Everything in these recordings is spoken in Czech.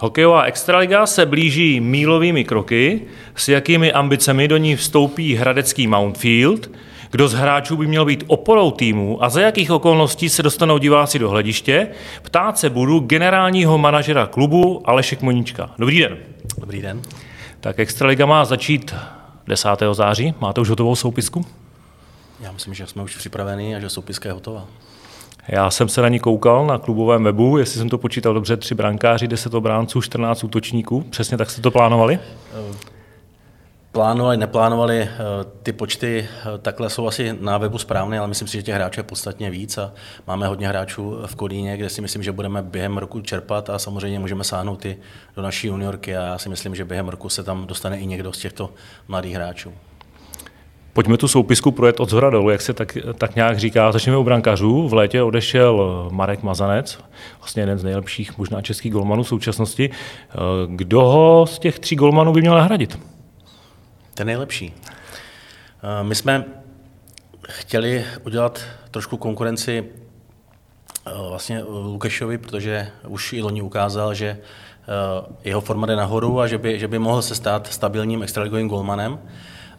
Hokejová extraliga se blíží mílovými kroky, s jakými ambicemi do ní vstoupí hradecký Mountfield, kdo z hráčů by měl být oporou týmu a za jakých okolností se dostanou diváci do hlediště, ptát se budu generálního manažera klubu Aleše Kmoníčka. Dobrý den. Dobrý den. Tak Extraliga má začít 10. září. Máte už hotovou soupisku? Já myslím, že jsme už připraveni a že soupiska je hotová. Já jsem se na ní koukal na klubovém webu, jestli jsem to počítal dobře, tři brankáři, 10 obránců, 14 útočníků. Přesně tak jste to plánovali? Plánovali, neplánovali, eh, ty počty eh, takhle jsou asi na webu správné, ale myslím si, že těch hráčů je podstatně víc a máme hodně hráčů v Kolíně, kde si myslím, že budeme během roku čerpat a samozřejmě můžeme sáhnout i do naší juniorky a já si myslím, že během roku se tam dostane i někdo z těchto mladých hráčů. Pojďme tu soupisku projet od zhora dolů, jak se tak, tak nějak říká. Začneme u brankařů. V létě odešel Marek Mazanec, vlastně jeden z nejlepších možná českých golmanů v současnosti. Kdo ho z těch tří golmanů by měl nahradit? Ten nejlepší. Eh, my jsme chtěli udělat trošku konkurenci eh, vlastně Lukešovi, protože už i loni ukázal, že eh, jeho forma jde nahoru a že by, že by mohl se stát stabilním extraligovým golmanem.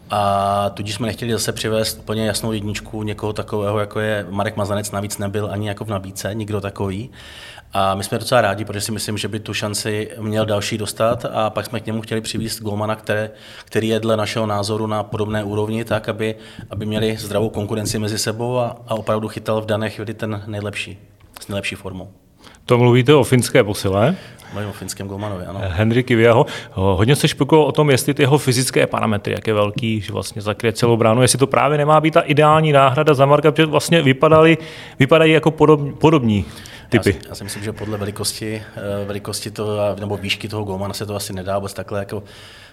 A tudíž jsme nechtěli zase přivést úplně jasnou jedničku někoho takového, jako je Marek Mazanec, navíc nebyl ani jako v nabídce, nikdo takový. A my jsme docela rádi, protože si myslím, že by tu šanci měl další dostat a pak jsme k němu chtěli přivést golmana, které, který je dle našeho názoru na podobné úrovni, tak aby, aby měli zdravou konkurenci mezi sebou a, a opravdu chytal v dané chvíli ten nejlepší, s nejlepší formou. To mluvíte o finské posile? Mluvím o finském golmanovi, ano. Henry Kiviaho. Hodně se špekulo o tom, jestli ty jeho fyzické parametry, jak je velký, že vlastně zakryje celou bránu, jestli to právě nemá být ta ideální náhrada za Marka, protože vlastně vypadali, vypadají jako podob, podobní typy. Já, já si myslím, že podle velikosti, eh, velikosti toho, nebo výšky toho golmana se to asi nedá vůbec takhle jako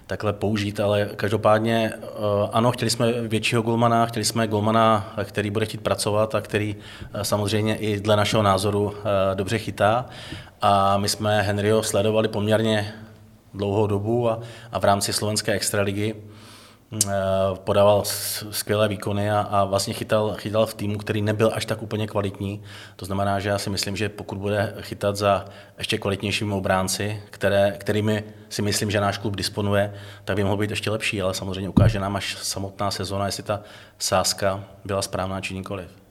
takhle použít, ale každopádně eh, ano, chtěli jsme většího golmana, chtěli jsme golmana, který bude chtít pracovat a který eh, samozřejmě i dle našeho názoru dobře chytá. A my jsme Henryho sledovali poměrně dlouhou dobu a, a v rámci slovenské extraligy Eh, podával skvělé výkony a, a vlastně chytal, chytal v týmu, který nebyl až tak úplně kvalitní. To znamená, že já si myslím, že pokud bude chytat za ještě kvalitnějšími obránci, které, kterými si myslím, že náš klub disponuje, tak by mohl být ještě lepší, ale samozřejmě ukáže nám až samotná sezona, jestli ta sázka byla správná či nikoliv.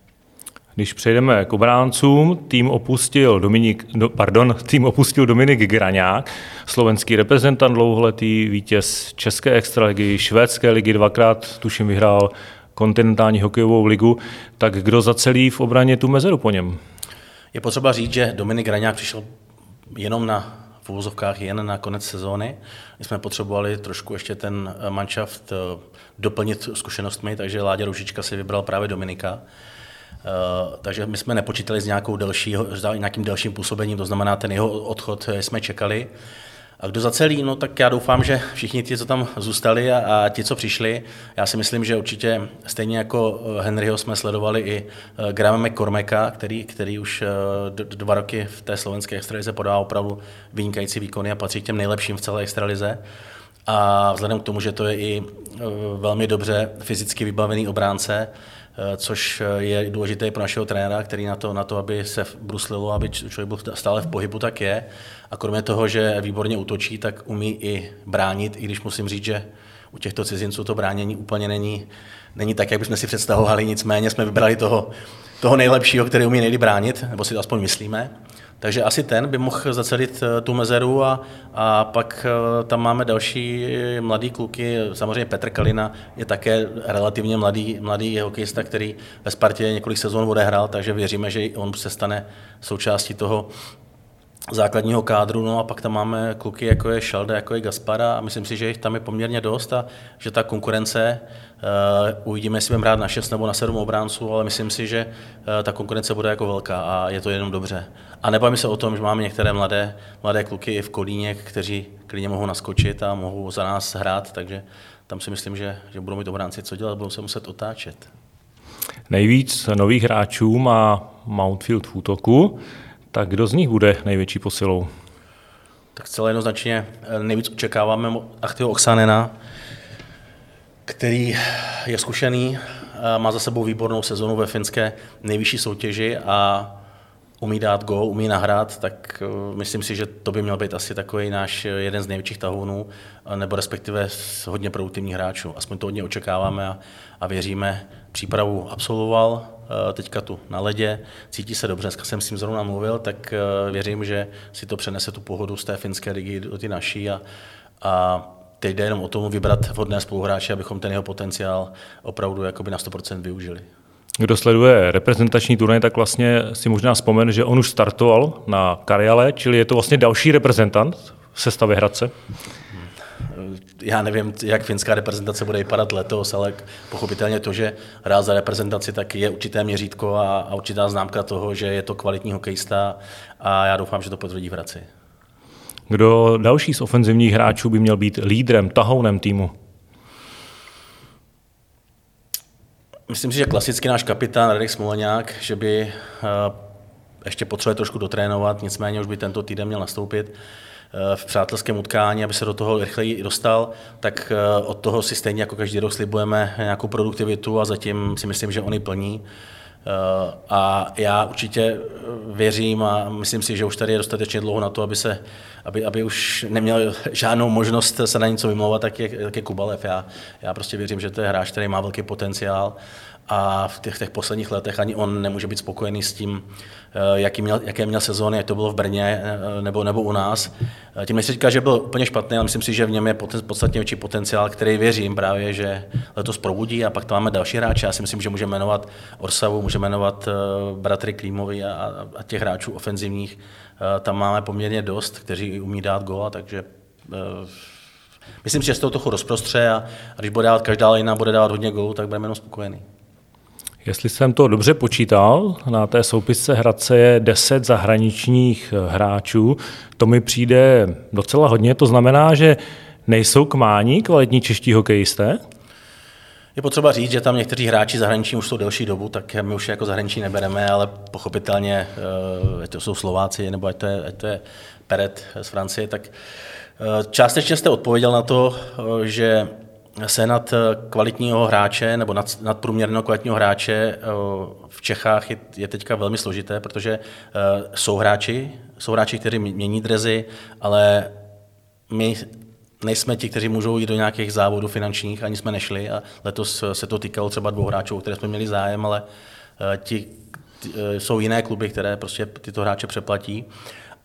Když přejdeme k obráncům, tým opustil Dominik, do, pardon, tým opustil Dominik Graňák, slovenský reprezentant, dlouholetý vítěz České extraligy, švédské ligy, dvakrát tuším vyhrál kontinentální hokejovou ligu, tak kdo zacelí v obraně tu mezeru po něm? Je potřeba říct, že Dominik Graňák přišel jenom na v uvozovkách jen na konec sezóny. My jsme potřebovali trošku ještě ten manšaft eh, doplnit zkušenostmi, takže Láďa Ružička si vybral právě Dominika. Eh, takže my jsme nepočítali s nějakou delší, nějakým delším působením, to znamená, ten jeho odchod jsme čekali. A kdo zacelí, no tak já doufám, že všichni ti, co tam zůstali a, a ti, co přišli, já si myslím, že určitě stejně jako eh, Henryho jsme sledovali i Grahama McCormacka, který, který už dva roky v té slovenské extralize podává opravdu vynikající výkony a patří k těm nejlepším v celé extralize. A vzhledem k tomu, že to je i velmi dobře fyzicky vybavený obránce, Eh, což eh, je důležité pro našeho trenéra, který na to, na to, aby se bruslilo, aby člověk byl stále v pohybu, tak je. A kromě toho, že výborně útočí, tak umí i bránit, i když musím říct, že u těchto cizinců to bránění úplně není, není tak, jak bychom si představovali, nicméně jsme vybrali toho, toho nejlepšího, který umí nejlíp bránit, nebo si to aspoň myslíme. Takže asi ten by mohl zacelit eh, tu mezeru a, a pak eh, tam máme další mladý kluky. Samozřejmě Petr Kalina je také relativně mladý, mladý hokejista, který ve Spartě několik sezon odehrál, takže věříme, že on se stane součástí toho základního kádru, no a pak tam máme kluky, jako je Šalda, jako je Gaspara a myslím si, že jich tam je poměrně dost a že ta konkurence, uh, uvidíme, jestli budeme hrát na 6 nebo na 7 obránců, ale myslím si, že uh, ta konkurence bude jako velká a je to jenom dobře. A nebavíme se o tom, že máme některé mladé, mladé kluky i v Kolíně, kteří klidně mohou naskočit a mohou za nás hrát, takže tam si myslím, že, že budou mít obránci co dělat, budou se muset otáčet. Nejvíc nových hráčů má Mountfield v útoku. Tak kdo z nich bude největší posilou? Tak celé jednoznačně eh, nejvíc očekáváme Achtyho Oxanena, který je zkušený, má za sebou výbornou sezonu ve finské nejvyšší soutěži a umí dát gol, umí nahrát, tak uh, myslím si, že to by měl být asi takový náš jeden z největších tahounů, nebo respektive hodně produktivních hráčů. Aspoň to hodně očekáváme a, a věříme. Přípravu absolvoval, teďka tu na ledě, cítí se dobře, dneska jsem s ním zrovna mluvil, tak věřím, že si to přenese tu pohodu z té finské ligy do ty naší a, a teď jde jenom o tom vybrat vhodné spoluhráče, abychom ten jeho potenciál opravdu jakoby na 100% využili. Kdo sleduje reprezentační turnaj, tak vlastně si možná vzpomene, že on už startoval na Kariale, čili je to vlastně další reprezentant v sestavě Hradce. Já nevím, jak finská reprezentace bude vypadat letos, ale pochopitelně to, že hrál za reprezentaci, tak je určité měřítko a, a určitá známka toho, že je to kvalitní hokejista a já doufám, že to potvrdí v Hradci. Kdo další z ofenzivních hráčů by měl být lídrem, tahounem týmu? Myslím si, že klasicky náš kapitán Radek Smoleňák, že by eh, ještě potřebuje trošku dotrénovat, nicméně už by tento týden měl nastoupit eh, v přátelském utkání, aby se do toho rychleji dostal, tak eh, od toho si stejně jako každý rok slibujeme nějakou produktivitu a zatím si myslím, že on ji plní. A já určitě věřím a myslím si, že už tady je dostatečně dlouho na to, aby, se, aby, aby už neměl žádnou možnost se na něco vymlouvat, tak je, tak je Kubalev. Já, já prostě věřím, že to je hráč, který má velký potenciál a v těch, těch posledních letech ani on nemůže být spokojený s tím, eh, jaký měl, jaké měl sezóny, jak to bylo v Brně eh, nebo, nebo u nás. Eh, tím nechci říkat, že byl úplně špatný, ale myslím si, že v něm je podstatně větší potenciál, který věřím právě, že letos probudí a pak tam máme další hráče. Já si myslím, že můžeme jmenovat Orsavu, můžeme jmenovat bratry Klímovi a, a těch hráčů ofenzivních. Tam máme poměrně dost, kteří umí dát góla, takže myslím si, že se to trochu rozprostře a, když bude dávat každá lina, bude dávat hodně gólů, tak budeme jenom spokojený. Jestli jsem to dobře počítal, na té soupisce Hradce je 10 zahraničních eh, hráčů. To mi přijde docela hodně. To znamená, že nejsou k mání kvalitní čeští hokejisté? Je potřeba říct, že tam někteří hráči zahraniční už jsou delší dobu, tak my už jako zahraniční nebereme, ale pochopitelně, eh, ať to jsou Slováci, nebo ať to je, ať to je Peret z Francie, tak eh, částečně jste odpověděl na to, že sehnat eh, kvalitního hráče nebo nad, nadprůměrného kvalitního hráče eh, v Čechách je, je teďka velmi složité, protože eh, jsou hráči, jsou hráči, kteří mění drezy, ale my nejsme ti, kteří můžou jít do nějakých závodů finančních, ani jsme nešli a letos se to týkalo třeba dvou hráčů, které jsme měli zájem, ale ti, ti jsou jiné kluby, které prostě tyto hráče přeplatí.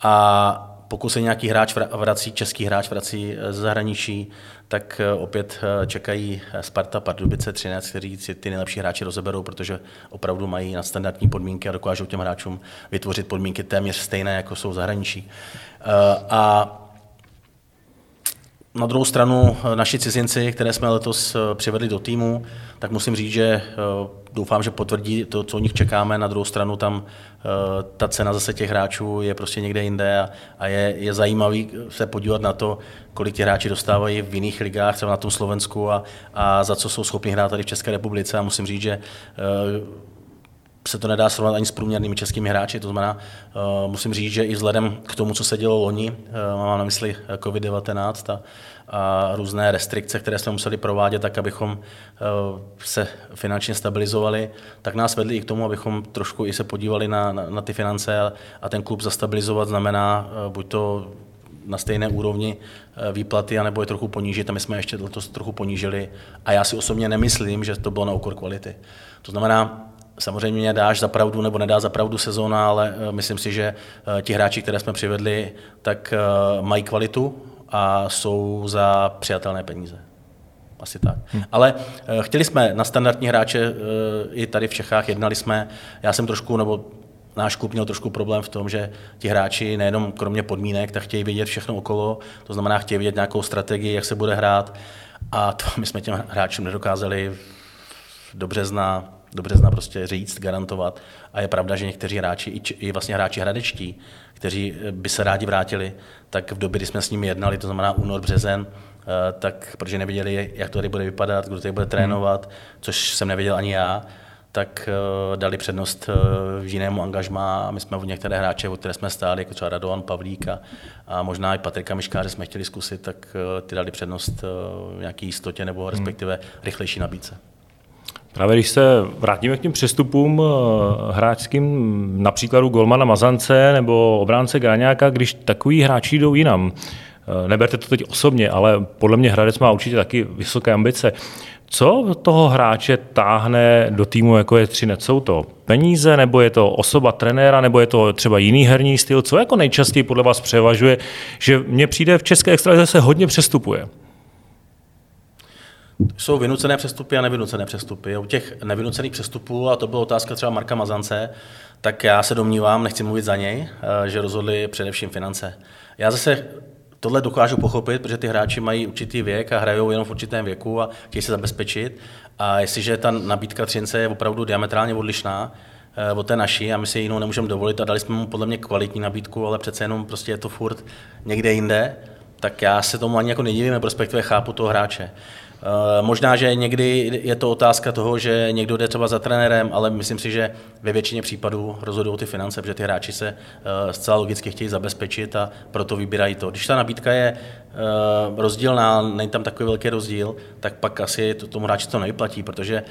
A pokud se nějaký hráč vrací, český hráč vrací z zahraničí, tak eh, opět eh, čekají Sparta, Pardubice, Třinec, kteří si ty nejlepší hráči rozeberou, protože opravdu mají na standardní podmínky a dokážou těm hráčům vytvořit podmínky téměř stejné, jako jsou zahraničí. Eh, a na druhou stranu naši cizinci, které jsme letos přivedli do týmu, tak musím říct, že doufám, že potvrdí to, co o nich čekáme. Na druhou stranu tam ta cena zase těch hráčů je prostě někde jinde a, a je, je zajímavý se podívat na to, kolik ti hráči dostávají v jiných ligách, třeba na tom Slovensku a, a za co jsou schopni hrát tady v České republice. A musím říct, že se to nedá srovnat ani s průměrnými českými hráči, to znamená, uh, musím říct, že i vzhledem k tomu, co se dělo loni, uh, mám na mysli COVID-19 a, a různé restrikce, které jsme museli provádět, tak abychom uh, se finančně stabilizovali, tak nás vedli i k tomu, abychom trošku i se podívali na, na, na ty finance a, a ten klub zastabilizovat znamená uh, buď to na stejné úrovni výplaty, anebo je trochu ponížit a my jsme ještě letos trochu ponížili a já si osobně nemyslím, že to bylo na úkor kvality. To znamená, samozřejmě mě dáš za pravdu nebo nedá za pravdu sezóna, ale eh, myslím si, že eh, ti hráči, které jsme přivedli, tak mají kvalitu a jsou za přijatelné peníze. Asi tak. Hmm. Ale chtěli jsme na standardní hráče i tady v Čechách, jednali jsme, já jsem trošku, nebo náš klub měl trošku problém v tom, že ti hráči nejenom kromě podmínek, tak chtějí vědět všechno okolo, to znamená, chtějí vědět nějakou strategii, jak se bude hrát a to my jsme těm hráčům nedokázali do března, do března prostě říct, garantovat. A je pravda, že někteří hráči, i, i vlastně hráči hradečtí, kteří by se rádi vrátili, tak v době, kdy jsme s nimi jednali, to znamená únor, březen, eh, tak protože nevěděli, jak to tady bude vypadat, kdo tady bude trénovat, což jsem nevěděl ani já, tak uh, dali přednost uh, jinému angažmá a my jsme v některé hráče, o které jsme stáli, jako třeba Radovan Pavlík a, a možná i Patrika Miškáře jsme chtěli zkusit, tak ty dali přednost nějaký jistotě nebo respektive rychlejší nabídce. Právě když se vrátíme k těm přestupům eh, hráčským, na příkladu Golmana Mazance nebo obránce Graňáka, když takový hráči jdou jinam, eh, neberte to teď osobně, ale podle mě Hradec má určitě taky vysoké ambice. Co toho hráče táhne do týmu, jako je Třinec? Jsou to peníze, nebo je to osoba trenéra, nebo je to třeba jiný herní styl? Co jako nejčastěji podle vás převažuje, že mně přijde v České extralize se hodně přestupuje? Jsou vynucené přestupy a nevynucené přestupy. U těch nevynucených přestupů, a to byla otázka třeba Marka Mazance, tak já se domnívám, nechci mluvit za něj, eh, že rozhodli především finance. Já zase tohle dokážu pochopit, protože ty hráči mají určitý věk a hrajou jenom v určitém věku a chtějí se zabezpečit. A jestliže ta nabídka Třince je opravdu diametrálně odlišná, eh, od té naší a my si jinou nemůžeme dovolit a dali jsme mu podle mě kvalitní nabídku, ale přece jenom prostě je to furt někde jinde, tak já se tomu ani jako nedivím, respektive chápu toho hráče. Eh, možná, že někdy je to otázka toho, že někdo jde třeba za trenérem, ale myslím si, že ve většině případů rozhodují ty finance, protože ty hráči se eh, zcela logicky chtějí zabezpečit a proto vybírají to. Když ta nabídka je eh, rozdílná, není tam takový velký rozdíl, tak pak asi to, tomu hráči to nevyplatí, protože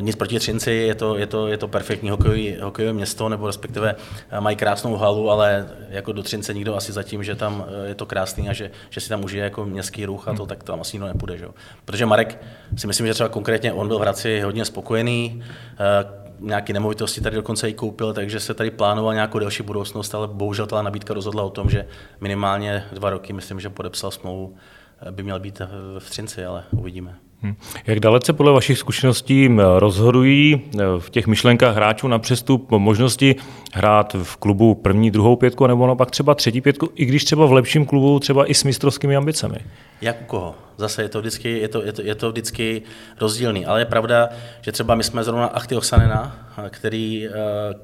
nic proti Třinci, je to, je to, je to perfektní hokejové, hokejové město, nebo respektive mají krásnou halu, ale jako do Třince nikdo asi zatím, že tam je to krásný a že, že si tam užije jako městský ruch a to, tak tam asi nikdo nepůjde. Že? Protože Marek si myslím, že třeba konkrétně on byl v Hradci hodně spokojený, eh, nějaké nemovitosti tady dokonce i koupil, takže se tady plánoval nějakou delší budoucnost, ale bohužel ta nabídka rozhodla o tom, že minimálně dva roky, myslím, že podepsal smlouvu, eh, by měl být v Třinci, ale uvidíme. Hmm. Jak dalece podle vašich zkušeností rozhodují eh, v těch myšlenkách hráčů na přestup možnosti hrát v klubu první, druhou pětku nebo naopak třeba třetí pětku, i když třeba v lepším klubu třeba i s mistrovskými ambicemi? Jak u koho? Zase je to vždycky, je to, je to, je to vždycky rozdílný, ale je pravda, že třeba my jsme zrovna Achty Oksanena, který uh,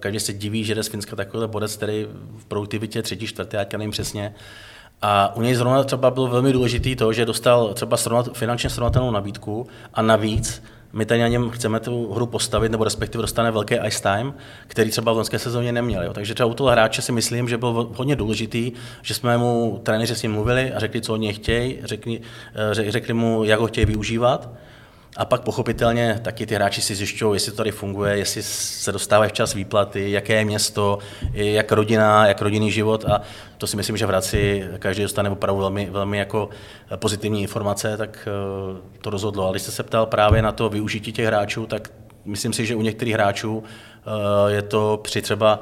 každý se diví, že jde z Finska takovýhle bodec, který v produktivitě třetí, čtvrtý, já nevím přesně, a u něj zrovna třeba bylo velmi důležitý to, že dostal třeba srovnat, finančně srovnatelnou nabídku a navíc my tady na něm chceme tu hru postavit, nebo respektive dostane velký ice time, který třeba v loňské sezóně neměl. Jo. Takže třeba u toho hráče si myslím, že byl hodně důležitý, že jsme mu trenéři s ním mluvili a řekli, co oni chtějí, řekli, eh, řekli mu, jak ho chtějí využívat. A pak pochopitelně taky ty hráči si zjišťují, jestli to tady funguje, jestli se dostávají včas výplaty, jaké je město, jak rodina, jak rodinný život a to si myslím, že v Hradci každý dostane opravdu velmi, velmi jako pozitivní informace, tak eh, to rozhodlo. Ale když jste se ptal právě na to využití těch hráčů, tak myslím si, že u některých hráčů eh, je to při třeba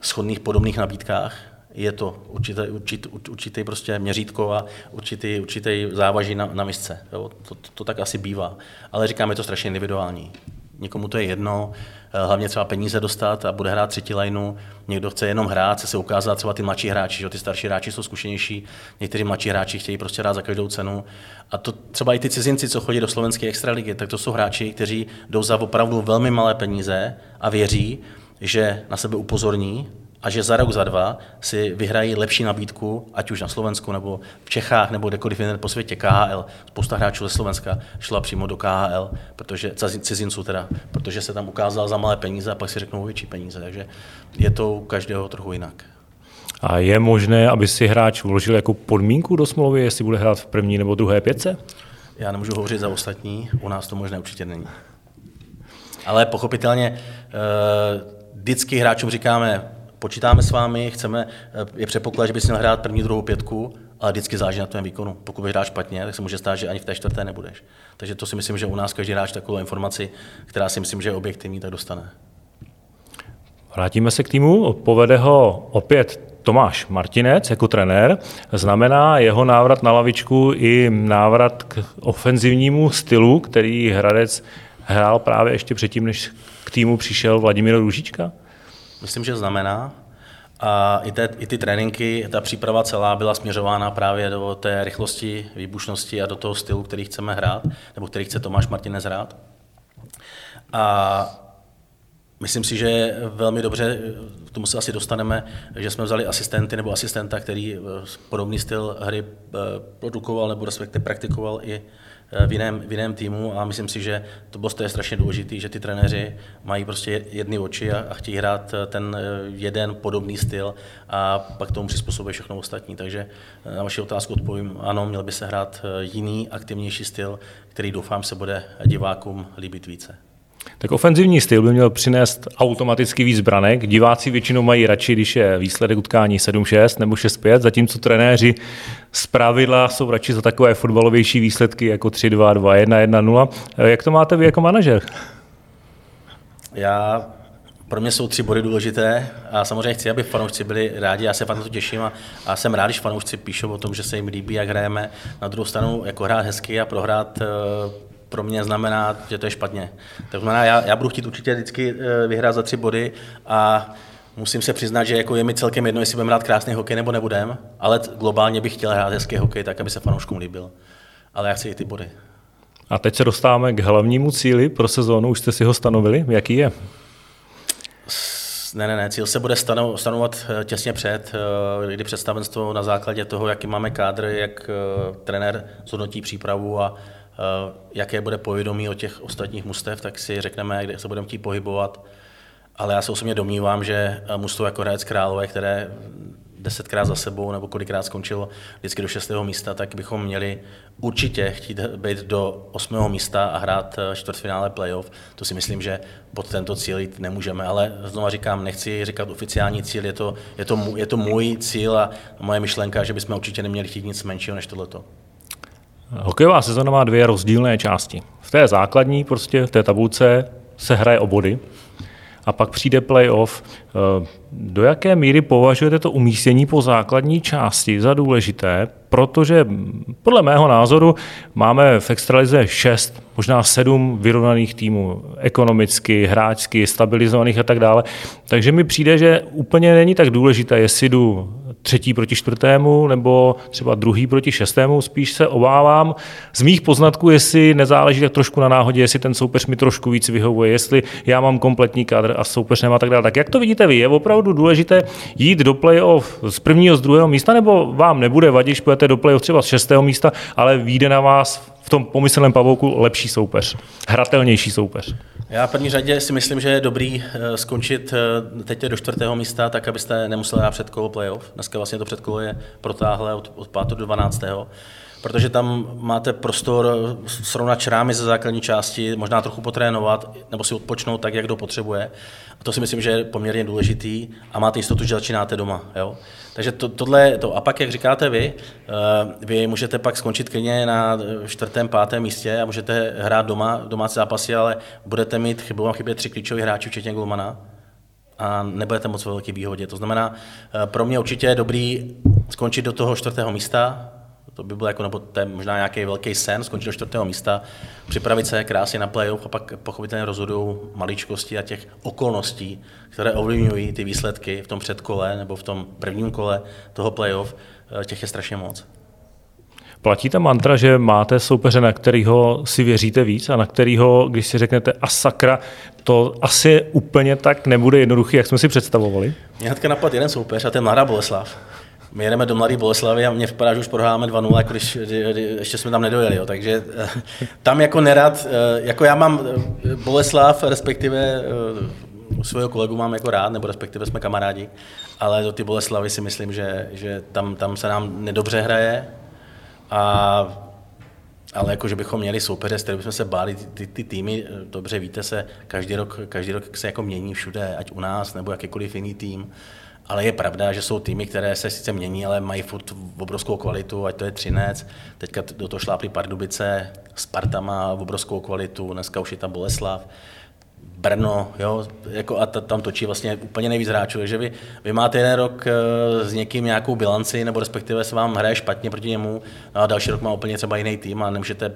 schodných podobných nabídkách, je to určitý, určitý, určitý prostě měřítko a určitý, určitý závaží na, na misce. Jo? To, to, to, tak asi bývá. Ale říkám, je to strašně individuální. Někomu to je jedno, eh, hlavně třeba peníze dostat a bude hrát třetí lineu. Někdo chce jenom hrát, chce se ukázat třeba ty mladší hráči, že ty starší hráči jsou zkušenější, někteří mladší hráči chtějí prostě hrát za každou cenu. A to třeba i ty cizinci, co chodí do slovenské extraligy, tak to jsou hráči, kteří jdou za opravdu velmi malé peníze a věří, že na sebe upozorní a že za rok, za dva si vyhrají lepší nabídku, ať už na Slovensku, nebo v Čechách, nebo kdekoliv jinde po světě KHL. Spousta hráčů ze Slovenska šla přímo do KHL, protože, cizinců teda, protože se tam ukázal za malé peníze a pak si řeknou větší peníze. Takže je to u každého trochu jinak. A je možné, aby si hráč vložil jako podmínku do smlouvy, jestli bude hrát v první nebo druhé pětce? Já nemůžu hovořit za ostatní, u nás to možné určitě není. Ale pochopitelně eh, vždycky hráčům říkáme, počítáme s vámi, chceme, eh, je předpoklad, že bys měl hrát první, druhou pětku, ale vždycky záleží na tvém výkonu. Pokud bys hrát špatně, tak se může stát, že ani v té čtvrté nebudeš. Takže to si myslím, že u nás každý hráč takovou informaci, která si myslím, že je objektivní, tak dostane. Vrátíme se k týmu, povede ho opět Tomáš Martinec jako trenér. Znamená jeho návrat na lavičku i návrat k ofenzivnímu stylu, který Hradec hrál právě ještě předtím, než k týmu přišel Vladimír Růžička? Myslím, že znamená. A i, te, i ty tréninky, ta příprava celá byla směřována právě do té rychlosti, výbušnosti a do toho stylu, který chceme hrát, nebo který chce Tomáš Martinez hrát. A Myslím si, že velmi dobře, k tomu se asi dostaneme, že jsme vzali asistenty nebo asistenta, který podobný styl hry eh, produkoval nebo respektive praktikoval i v jiném, v jiném týmu a myslím si, že to bylo je strašně důležité, že ty trenéři mají prostě jedny oči a, a chtějí hrát eh, ten eh, jeden podobný styl a pak tomu přizpůsobuje všechno ostatní. Takže eh, na vaši otázku odpovím, ano, měl by se hrát jiný, aktivnější styl, který doufám se bude divákům líbit více. Tak ofenzivní styl by měl přinést automaticky víc branek. Diváci většinou mají radši, když je výsledek utkání 7-6 nebo 6-5, zatímco trenéři z pravidla jsou radši za takové fotbalovější výsledky jako 3-2, 2-1, 1-0. Jak to máte vy jako manažer? Já pro mě jsou tři body důležité a samozřejmě chci, aby fanoušci byli rádi. Já se fakt na to těším a, a jsem rád, když fanoušci píšou o tom, že se jim líbí, jak hrajeme. Na druhou stranu, jako hrát hezky a prohrát eh, pro mě znamená, že to je špatně. To znamená, já, já budu chtít určitě vždycky eh, vyhrát za tři body a musím se přiznat, že jako je mi celkem jedno, jestli budeme hrát krásný hokej nebo nebudem, ale globálně bych chtěl hrát hezký hokej tak, aby se fanouškům líbil. Ale já chci i ty body. A teď se dostáváme k hlavnímu cíli pro sezónu. Už jste si ho stanovili? Jaký je? Ne, ne, ne, cíl se bude stanovat eh, těsně před, eh, kdy představenstvo na základě toho, jaký máme kádr, jak trenér zhodnotí přípravu a jaké bude povědomí o těch ostatních mustev, tak si řekneme, kde se budeme chtít pohybovat. Ale já se osobně domnívám, že eh, mužstvo jako Hradec Králové, které desetkrát za sebou nebo kolikrát skončilo vždycky do šestého místa, tak bychom měli určitě chtít být do osmého místa a hrát eh, čtvrtfinále playoff. To si myslím, že pod tento cíl jít nemůžeme, ale znovu říkám, nechci říkat oficiální cíl, je to, je to, je to můj cíl a moje myšlenka, že bychom určitě neměli chtít nic menšího než tohleto. Hokejová sezona má dvě rozdílné části. V té základní, prostě v té tabulce, se hraje o body a pak přijde playoff. Eh, do jaké míry považujete to umístění po základní části za důležité? Protože podle mého názoru máme v extralize šest, možná sedm vyrovnaných týmů, ekonomicky, hráčsky, stabilizovaných a tak dále. Takže mi přijde, že úplně není tak důležité, jestli jdu třetí proti čtvrtému nebo třeba druhý proti šestému. Spíš se obávám z mých poznatků, jestli nezáleží tak trošku na náhodě, jestli ten soupeř mi trošku víc vyhovuje, jestli já mám kompletní kadr a soupeř nemá tak dále. Tak jak to vidíte vy? Je opravdu důležité jít do playoff z prvního, z druhého místa, nebo vám nebude vadit, když půjdete do playoff třeba z šestého místa, ale vyjde na vás v tom pomyslném pavouku lepší soupeř, hratelnější soupeř? Já v první řadě si myslím, že je dobrý eh, skončit eh, teď do čtvrtého místa, tak abyste nemuseli hrát předkolo playoff. Dneska vlastně to předkolo je protáhlé od, od 5. do 12 protože tam máte prostor srovnat črámy ze základní části, možná trochu potrénovat, nebo si odpočnout tak, jak kdo potřebuje. A to si myslím, že je poměrně důležitý a máte jistotu, že začínáte doma. Jo? Takže to, tohle je to. A pak, jak říkáte vy, eh, vy můžete pak skončit klidně na čtvrtém, pátém místě a můžete hrát doma, domácí zápasy, ale budete mít, chybu vám chybět tři klíčoví hráči, včetně Gulmana, a nebudete moc velký výhodě. To znamená, eh, pro mě určitě je dobrý skončit do toho čtvrtého místa, to by byl jako nebo to možná nějaký velký sen, skončit do čtvrtého místa, připravit se krásně na playoff a pak pochopitelně rozhodují maličkosti a těch okolností, které ovlivňují ty výsledky v tom předkole nebo v tom prvním kole toho playoff, eh, těch je strašně moc. Platí ta mantra, že máte soupeře, na kterého si věříte víc a na kterého, když si řeknete a sakra, to asi úplně tak nebude jednoduchý, jak jsme si představovali? Mě hnedka napad jeden soupeř a to je Mladá Boleslav my jedeme do Mladé Boleslavy a mě vypadá, že už prohráme 2-0, jako když ještě jsme tam nedojeli. Jo. Takže eh, tam jako nerad, eh, jako já mám eh, Boleslav, respektive svého kolegu mám jako rád, nebo respektive jsme kamarádi, ale do ty Boleslavy si myslím, že, že tam, tam se nám nedobře hraje. A ale jako, že bychom měli soupeře, s kterými jsme se báli, ty, ty, ty týmy, dobře víte se, každý rok, každý rok se jako mění všude, ať u nás, nebo jakýkoliv jiný tým. Ale je pravda, že jsou týmy, které se sice mění, ale mají furt obrovskou kvalitu, ať to je Třinec, teďka do toho šlápli Pardubice, Sparta má obrovskou kvalitu, dneska už je tam Boleslav, Brno, jo, jako a tam točí vlastně úplně nejvíc hráčů, takže vy, vy máte jeden rok eh, s někým nějakou bilanci, nebo respektive se vám hraje špatně proti němu, no a další rok má úplně třeba jiný tým a nemůžete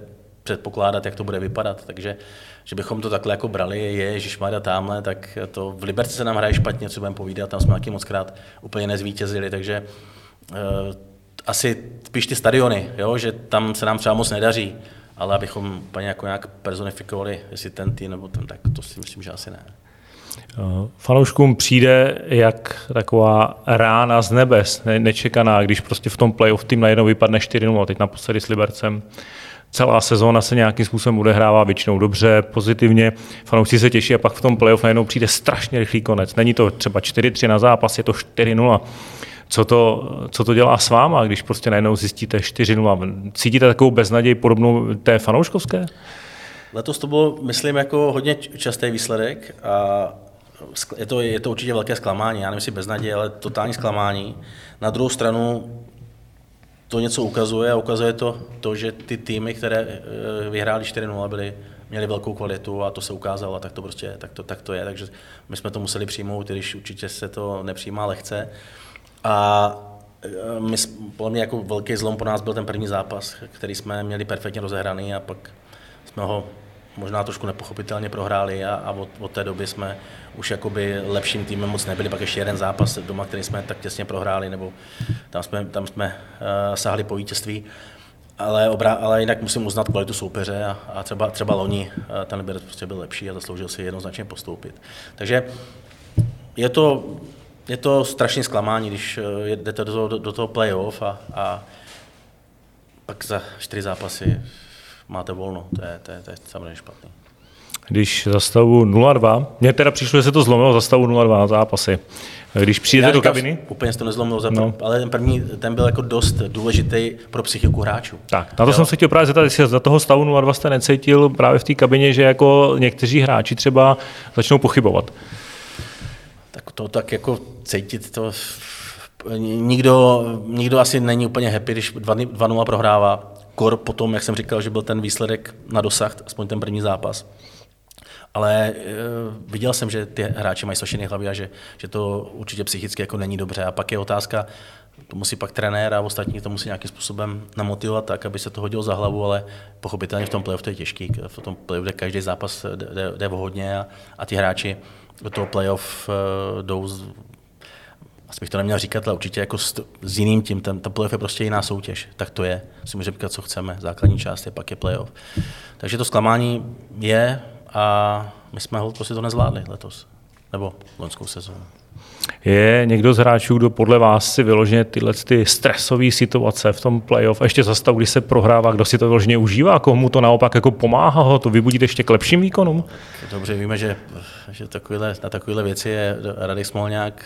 předpokládat, jak to bude vypadat. Takže, že bychom to takhle jako brali, je, že Šmada tamhle, tak to v Liberci se nám hraje špatně, co budeme povídat, tam jsme taky moc krát úplně nezvítězili, takže uh, asi spíš ty stadiony, jo, že tam se nám třeba moc nedaří, ale abychom úplně jako nějak personifikovali, jestli ten tým nebo ten, tak to si myslím, že asi ne. Eh, fanouškům přijde jak taková rána z nebes, nečekaná, když prostě v tom playoff tým najednou vypadne 4-0, teď naposledy s Libercem celá sezóna se nějakým způsobem odehrává většinou dobře, pozitivně, fanoušci se těší a pak v tom playoff najednou přijde strašně rychlý konec. Není to třeba 4-3 na zápas, je to 4-0. Co to, co to dělá s váma, když prostě najednou zjistíte 4-0? Cítíte takovou beznaděj podobnou té fanouškovské? Letos to bylo, myslím, jako hodně častý výsledek a je to, je to určitě velké zklamání. Já nevím, jestli beznaděje, ale totální zklamání. Na druhou stranu to něco ukazuje a ukazuje to, to že ty týmy, které eh, vyhrály 4-0, byly, měly velkou kvalitu a to se ukázalo a tak to prostě tak to, tak to je. Takže my jsme to museli přijmout, když určitě se to nepřijímá lehce. A eh, my, podle mě jako velký zlom pro nás byl ten první zápas, který jsme měli perfektně rozehraný a pak jsme ho možná trošku nepochopitelně prohráli a, a od, od té doby jsme už jakoby lepším týmem moc nebyli. Pak ještě jeden zápas doma, který jsme tak těsně prohráli, nebo tam jsme, tam jsme uh, sahli po vítězství. Ale, obrá, ale jinak musím uznat kvalitu soupeře a, a třeba, třeba loni uh, ten Liberec prostě byl lepší a zasloužil si jednoznačně postoupit. Takže je to, je to strašně zklamání, když uh, jdete do toho, do toho playoff a, a pak za čtyři zápasy máte volno. To je, to je, to je samozřejmě špatný. Když za stavu 0-2, mně teda přišlo, že se to zlomilo za stavu 0-2 na zápasy. Když přijdete do kabiny? Úplně se to nezlomilo, za no. ale ten první, ten byl jako dost důležitý pro psychiku hráčů. Tak, na to jo. jsem se chtěl právě zeptat, jestli za toho stavu 0-2 jste necítil právě v té kabině, že jako někteří hráči třeba začnou pochybovat. Tak to tak jako cítit, to nikdo, nikdo asi není úplně happy, když 2-0 prohrává kor potom, jak jsem říkal, že byl ten výsledek na dosah, aspoň ten první zápas. Ale e, viděl jsem, že ty hráči mají strašně hlavy a že, že to určitě psychicky jako není dobře. A pak je otázka, to musí pak trenér a ostatní to musí nějakým způsobem namotivovat tak, aby se to hodilo za hlavu, ale pochopitelně v tom playoff to je těžký. V tom playoff jde každý zápas jde, jde hodně a, a ty hráči do toho playoff e, jdou asi bych to neměl říkat, ale určitě jako s, s jiným tím, ten, ten playoff je prostě jiná soutěž, tak to je. Si můžeme říkat, co chceme, základní část je, pak je playoff. Takže to zklamání je a my jsme ho prostě to nezvládli letos, nebo loňskou sezónu. Je někdo z hráčů, kdo podle vás si vyloženě tyhle ty stresové situace v tom playoff, a ještě za stav, kdy se prohrává, kdo si to vyloženě užívá, komu to naopak jako pomáhá ho to vybudit ještě k lepším výkonům? Dobře víme, že, že takovýhle, na takovéhle věci je Radek Smolňák,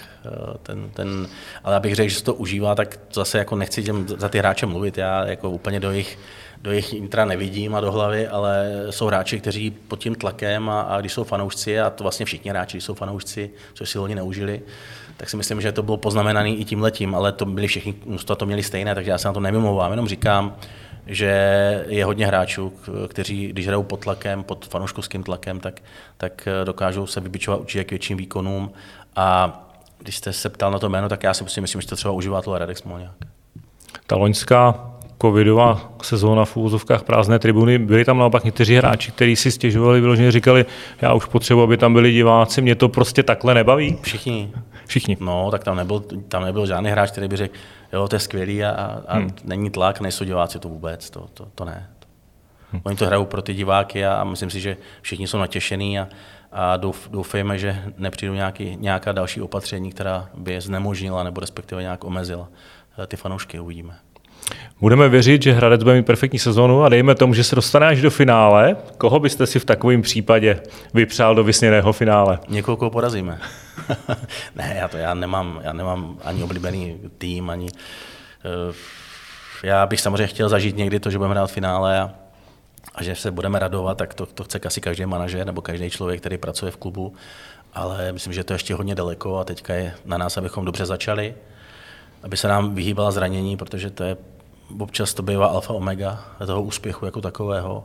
ten, ten, ale abych řekl, že se to užívá, tak zase jako nechci těm, za ty hráče mluvit, já jako úplně do jejich do jejich intra nevidím a do hlavy, ale jsou hráči, kteří pod tím tlakem a, a když jsou fanoušci, a to vlastně všichni hráči, jsou fanoušci, což si loni neužili, tak si myslím, že to bylo poznamenané i tím letím, ale to byli všichni, to měli stejné, takže já se na to nevymlouvám, jenom říkám, že je hodně hráčů, kteří, když hrajou pod tlakem, pod fanouškovským tlakem, tak, tak dokážou se vybičovat určitě k větším výkonům a když jste se ptal na to jméno, tak já si myslím, že to třeba užívá to Radek Smolňák. Ta loňská covidová sezóna v úvozovkách prázdné tribuny, byli tam naopak někteří hráči, kteří si stěžovali, vyloženě říkali, já už potřebuji, aby tam byli diváci, mě to prostě takhle nebaví. Všichni. Všichni. No, tak tam nebyl, tam nebyl žádný hráč, který by řekl, jo, to je skvělý a, a hmm. není tlak, nejsou diváci, to vůbec, to, to, to ne. Hmm. Oni to hrajou pro ty diváky a, a myslím si, že všichni jsou natěšení a, a douf, doufejme, že nepřijdou nějaký, nějaká další opatření, která by je znemožnila nebo respektive nějak omezila eh, ty fanoušky, uvidíme. Budeme věřit, že Hradec bude mít perfektní sezónu a dejme tomu, že se dostane až do finále. Koho byste si v takovém případě vypřál do vysněného finále? Někoho, koho porazíme. ne, já to já nemám, já nemám ani oblíbený tým, ani... Uh, já bych samozřejmě chtěl zažít někdy to, že budeme hrát finále a, a že se budeme radovat, tak to, to chce asi každý manažer nebo každý člověk, který pracuje v klubu. Ale myslím, že to je ještě hodně daleko a teďka je na nás, abychom dobře začali, aby se nám vyhýbala zranění, protože to je občas to bývá alfa omega toho úspěchu jako takového.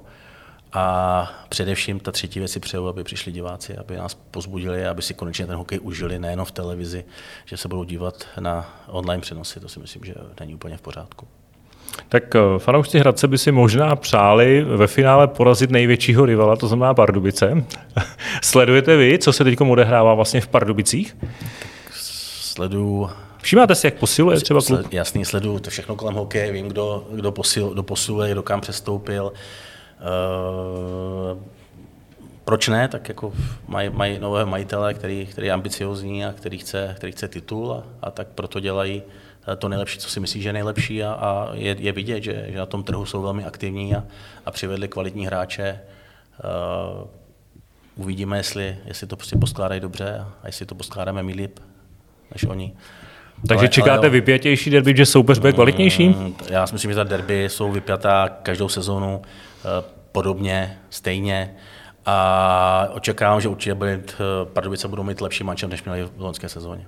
A především ta třetí věc si přeju, aby přišli diváci, aby nás pozbudili, aby si konečně ten hokej užili, nejenom v televizi, že se budou dívat na online přenosy. To si myslím, že není úplně v pořádku. Tak eh, fanoušci Hradce by si možná přáli ve finále porazit největšího rivala, to znamená Pardubice. Sledujete vy, co se teď odehrává vlastně v Pardubicích? Sleduju Všímáte si, jak posiluje třeba klub? Jasný, sleduju to všechno kolem hokeje, vím, kdo, kdo, posil, kdo posiluje, kdo kam přestoupil. Uh, proč ne? Tak jako mají maj nové majitele, který, který je ambiciozní a který chce, který chce titul a, a tak proto dělají eh, to nejlepší, co si myslí, že je nejlepší a, a je, je vidět, že, že na tom trhu jsou velmi aktivní a, a přivedli kvalitní hráče. Uh, uvidíme, jestli, jestli to prostě poskládají dobře a jestli to poskládáme my líp než oni. Takže ale, čekáte ale vypjatější derby, že soupeř bude kvalitnější? Mm, já si myslím, že ta derby jsou vypjatá každou sezónu. Eh, podobně, stejně. A očekávám, že určitě bude, Pardubice budou mít lepší mančem, než měli v loňské sezóně.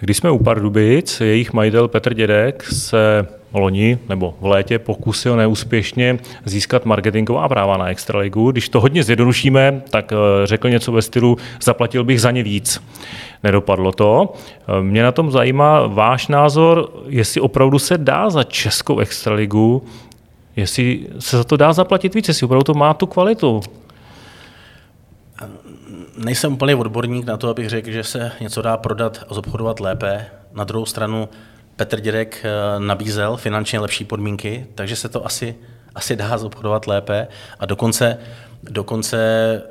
Když jsme u Pardubic, jejich majitel Petr Dědek se loni nebo v létě pokusil neúspěšně získat marketingová práva na Extraligu. Když to hodně zjednodušíme, tak eh, řekl něco ve stylu zaplatil bych za ně víc. Nedopadlo to. Mě na tom zajímá váš názor, jestli opravdu se dá za Českou Extraligu, jestli se za to dá zaplatit víc, jestli opravdu to má tu kvalitu nejsem úplně odborník na to, abych řekl, že se něco dá prodat a zobchodovat lépe. Na druhou stranu Petr Dědek eh, nabízel finančně lepší podmínky, takže se to asi, asi dá zobchodovat lépe. A dokonce, dokonce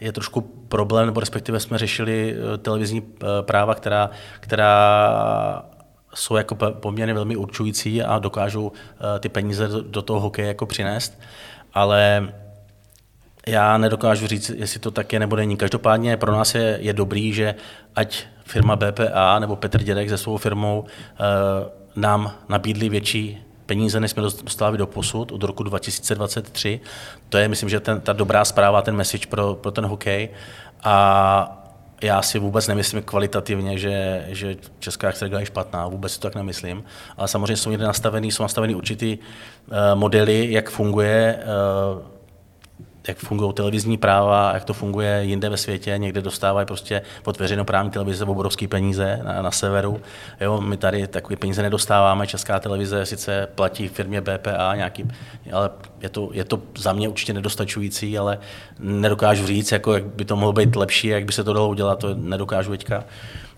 je trošku problém, nebo respektive jsme řešili eh, televizní práva, která, která jsou jako poměrně velmi určující a dokážou ty peníze do toho hokeje jako přinést. Ale já nedokážu říct, jestli to tak je nebo není. Každopádně pro nás je, je dobrý, že ať firma BPA nebo Petr Dědek se svou firmou nám nabídli větší peníze, než jsme dostávali do posud od roku 2023. To je, myslím, že ten, ta dobrá zpráva, ten message pro, pro ten hokej. A já si vůbec nemyslím kvalitativně, že, že Česká extraliga je špatná, vůbec si to tak nemyslím. Ale samozřejmě jsou někde nastavený, jsou nastavený určitý uh, modely, jak funguje uh, jak fungují televizní práva, jak to funguje jinde ve světě. Někde dostávají prostě pod veřejnoprávní televize obrovské peníze na, na severu. Jo, my tady takové peníze nedostáváme. Česká televize sice platí firmě BPA nějaký, ale je to, je to za mě určitě nedostačující, ale nedokážu říct, jako jak by to mohlo být lepší, jak by se to dalo udělat, to nedokážu teďka.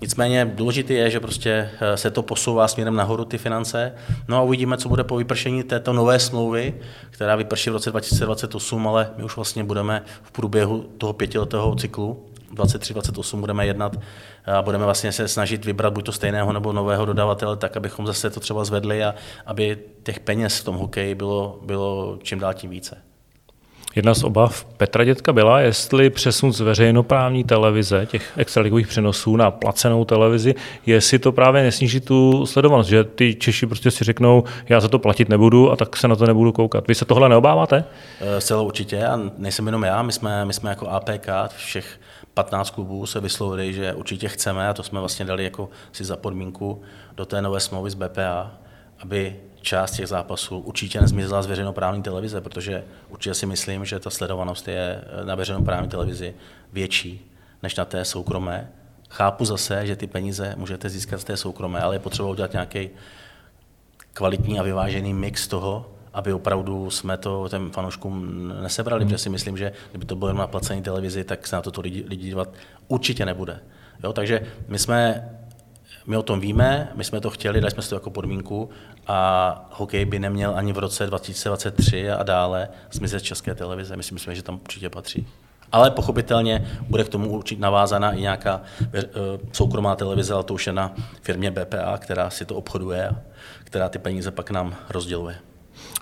Nicméně důležité je, že prostě eh, se to posouvá směrem nahoru ty finance. No a uvidíme, co bude po vypršení této nové smlouvy, která vyprší v roce 2028, ale my už vlastně budeme v průběhu toho pětiletého cyklu 23-28 budeme jednat a budeme vlastně se snažit vybrat buď to stejného nebo nového dodavatele, tak abychom zase to třeba zvedli a aby těch peněz v tom hokeji bylo, bylo čím dál tím více. Jedna z obav Petra Dětka byla, jestli přesun z veřejnoprávní televize, těch extraligových přenosů na placenou televizi, jestli to právě nesníží tu sledovanost, že ty Češi prostě si řeknou, já za to platit nebudu a tak se na to nebudu koukat. Vy se tohle neobáváte? Eh, Celou určitě a nejsem jenom já, my jsme, my jsme jako APK, všech 15 klubů se vyslovili, že určitě chceme a to jsme vlastně dali jako si za podmínku do té nové smlouvy z BPA, aby část těch zápasů určitě nezmizela z veřejnoprávní televize, protože určitě si myslím, že ta sledovanost je na veřejnoprávní televizi větší než na té soukromé. Chápu zase, že ty peníze můžete získat z té soukromé, ale je potřeba udělat nějaký kvalitní a vyvážený mix toho, aby opravdu jsme to těm fanouškům nesebrali, hmm. protože si myslím, že kdyby to bylo na placené televizi, tak se na to, to lidi, lidi dívat určitě nebude. Jo, takže my jsme my o tom víme, my jsme to chtěli, dali jsme si to jako podmínku a hokej by neměl ani v roce 2023 a dále zmizet z české televize. My si myslíme, že tam určitě patří. Ale pochopitelně bude k tomu určitě navázaná i nějaká eh, soukromá televize, ale to už je na firmě BPA, která si to obchoduje a která ty peníze pak nám rozděluje.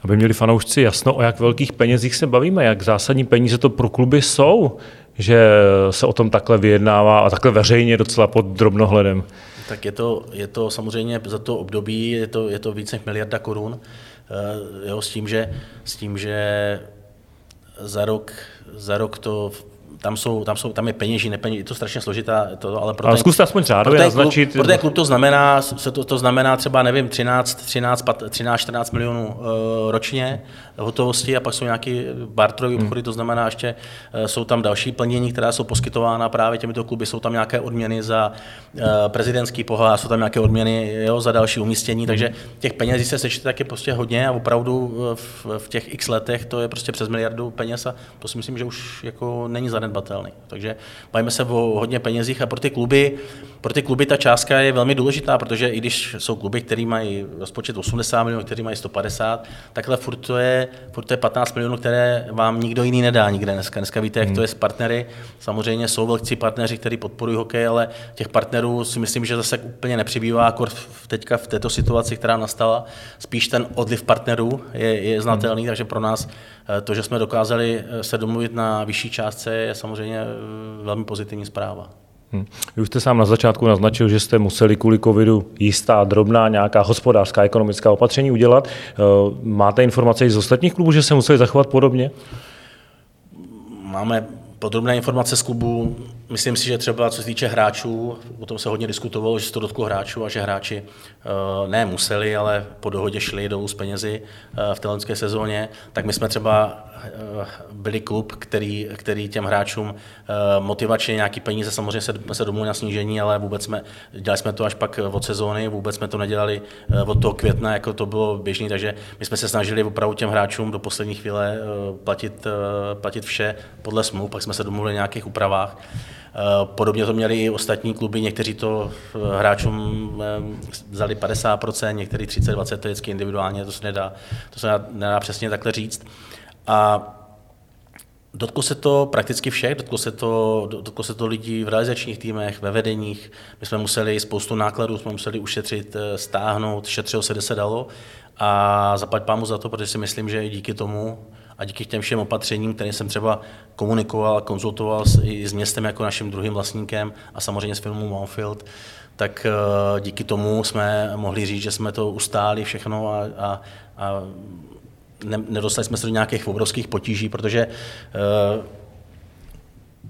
Aby měli fanoušci jasno, o jak velkých penězích se bavíme, jak zásadní peníze to pro kluby jsou, že se o tom takhle vyjednává a takhle veřejně docela pod drobnohledem. Tak je to, je to samozřejmě za to období, je to, je to více než miliarda korun, eh, jo, s, tím, že, s tím, že za rok, za rok to tam, jsou, tam, jsou, tam je peněží, nepeněží, je to strašně složitá, to, ale pro ale ten, zkuste aspoň řádově naznačit. Klub, pro ten klub to znamená, se to, to znamená třeba, nevím, 13, 13, 13 14 milionů uh, ročně hotovosti a pak jsou nějaké barterové hmm. obchody, to znamená ještě uh, jsou tam další plnění, která jsou poskytována právě těmito kluby, jsou tam nějaké odměny za uh, prezidentský pohár, jsou tam nějaké odměny jo, za další umístění, hmm. takže těch peněz se sečte taky prostě hodně a opravdu v, v těch x letech to je prostě přes miliardu peněz a to si myslím, že už jako není zanedbatelný. Takže bavíme se o hodně penězích a pro ty kluby, pro ty kluby ta částka je velmi důležitá, protože i když jsou kluby, které mají rozpočet 80 milionů, které mají 150, takhle furt to, je, furt to je 15 milionů, které vám nikdo jiný nedá nikde dneska. Dneska víte, jak to hmm. je s partnery. Samozřejmě jsou velcí partneři, kteří podporují hokej, ale těch partnerů si myslím, že zase úplně nepřibývá, akor teďka v této situaci, která nastala. Spíš ten odliv partnerů je, je znatelný, hmm. takže pro nás eh, to, že jsme dokázali eh, se domluvit na vyšší částce, je samozřejmě eh, velmi pozitivní zpráva. Hmm. Vy už jste sám na začátku naznačil, že jste museli kvůli covidu jistá drobná nějaká hospodářská, ekonomická opatření udělat. Eh, máte informace i z ostatních klubů, že se museli zachovat podobně? Máme podrobné informace z klubu. Myslím si, že třeba co se týče hráčů, o tom se hodně diskutovalo, že se to dotklo hráčů a že hráči uh, ne museli, ale po dohodě šli dolů s penězi uh, v té sezóně, tak my jsme třeba uh, byli klub, který, který těm hráčům motivačně nějaký peníze, samozřejmě se, se domluvili na snížení, ale vůbec jsme, dělali jsme to až pak od sezóny, vůbec jsme to nedělali od toho května, jako to bylo běžné, takže my jsme se snažili opravdu těm hráčům do poslední chvíle platit, platit vše podle smluv, pak jsme se domluvili na nějakých úpravách. Eh, podobně to měli i ostatní kluby, někteří to eh, hráčům eh, vzali 50%, někteří 30-20, to je vždycky individuálně, to se nedá, to se nedá přesně takhle říct. A Dotklo se to prakticky všech, dotklo se to, dotklo se to lidí v realizačních týmech, ve vedeních. My jsme museli spoustu nákladů, jsme museli ušetřit, stáhnout, šetřilo se, kde se dalo. A zaplať pámu za to, protože si myslím, že díky tomu a díky těm všem opatřením, které jsem třeba komunikoval, konzultoval s, i s městem jako naším druhým vlastníkem a samozřejmě s firmou Monfield, tak uh, díky tomu jsme mohli říct, že jsme to ustáli všechno a, a, a ne, nedostali jsme se do nějakých obrovských potíží, protože uh,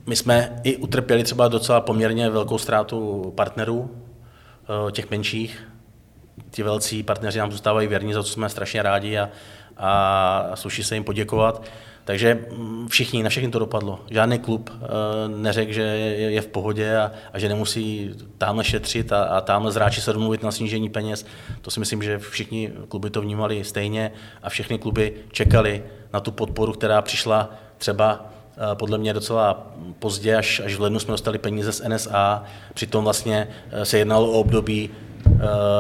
my jsme i utrpěli třeba docela poměrně velkou ztrátu partnerů, uh, těch menších. Ti velcí partneři nám zůstávají věrní, za co jsme strašně rádi a, a sluší se jim poděkovat. Takže mm, všichni, na všechny to dopadlo. Žádný klub uh, neřekl, že je, v pohodě a, a že nemusí tamhle šetřit a, a tamhle zráči se domluvit na snížení peněz. To si myslím, že všichni kluby to vnímali stejně a všechny kluby čekali na tu podporu, která přišla třeba uh, podle mě docela pozdě, až, až v lednu jsme dostali peníze z NSA. Přitom vlastně uh, se jednalo o období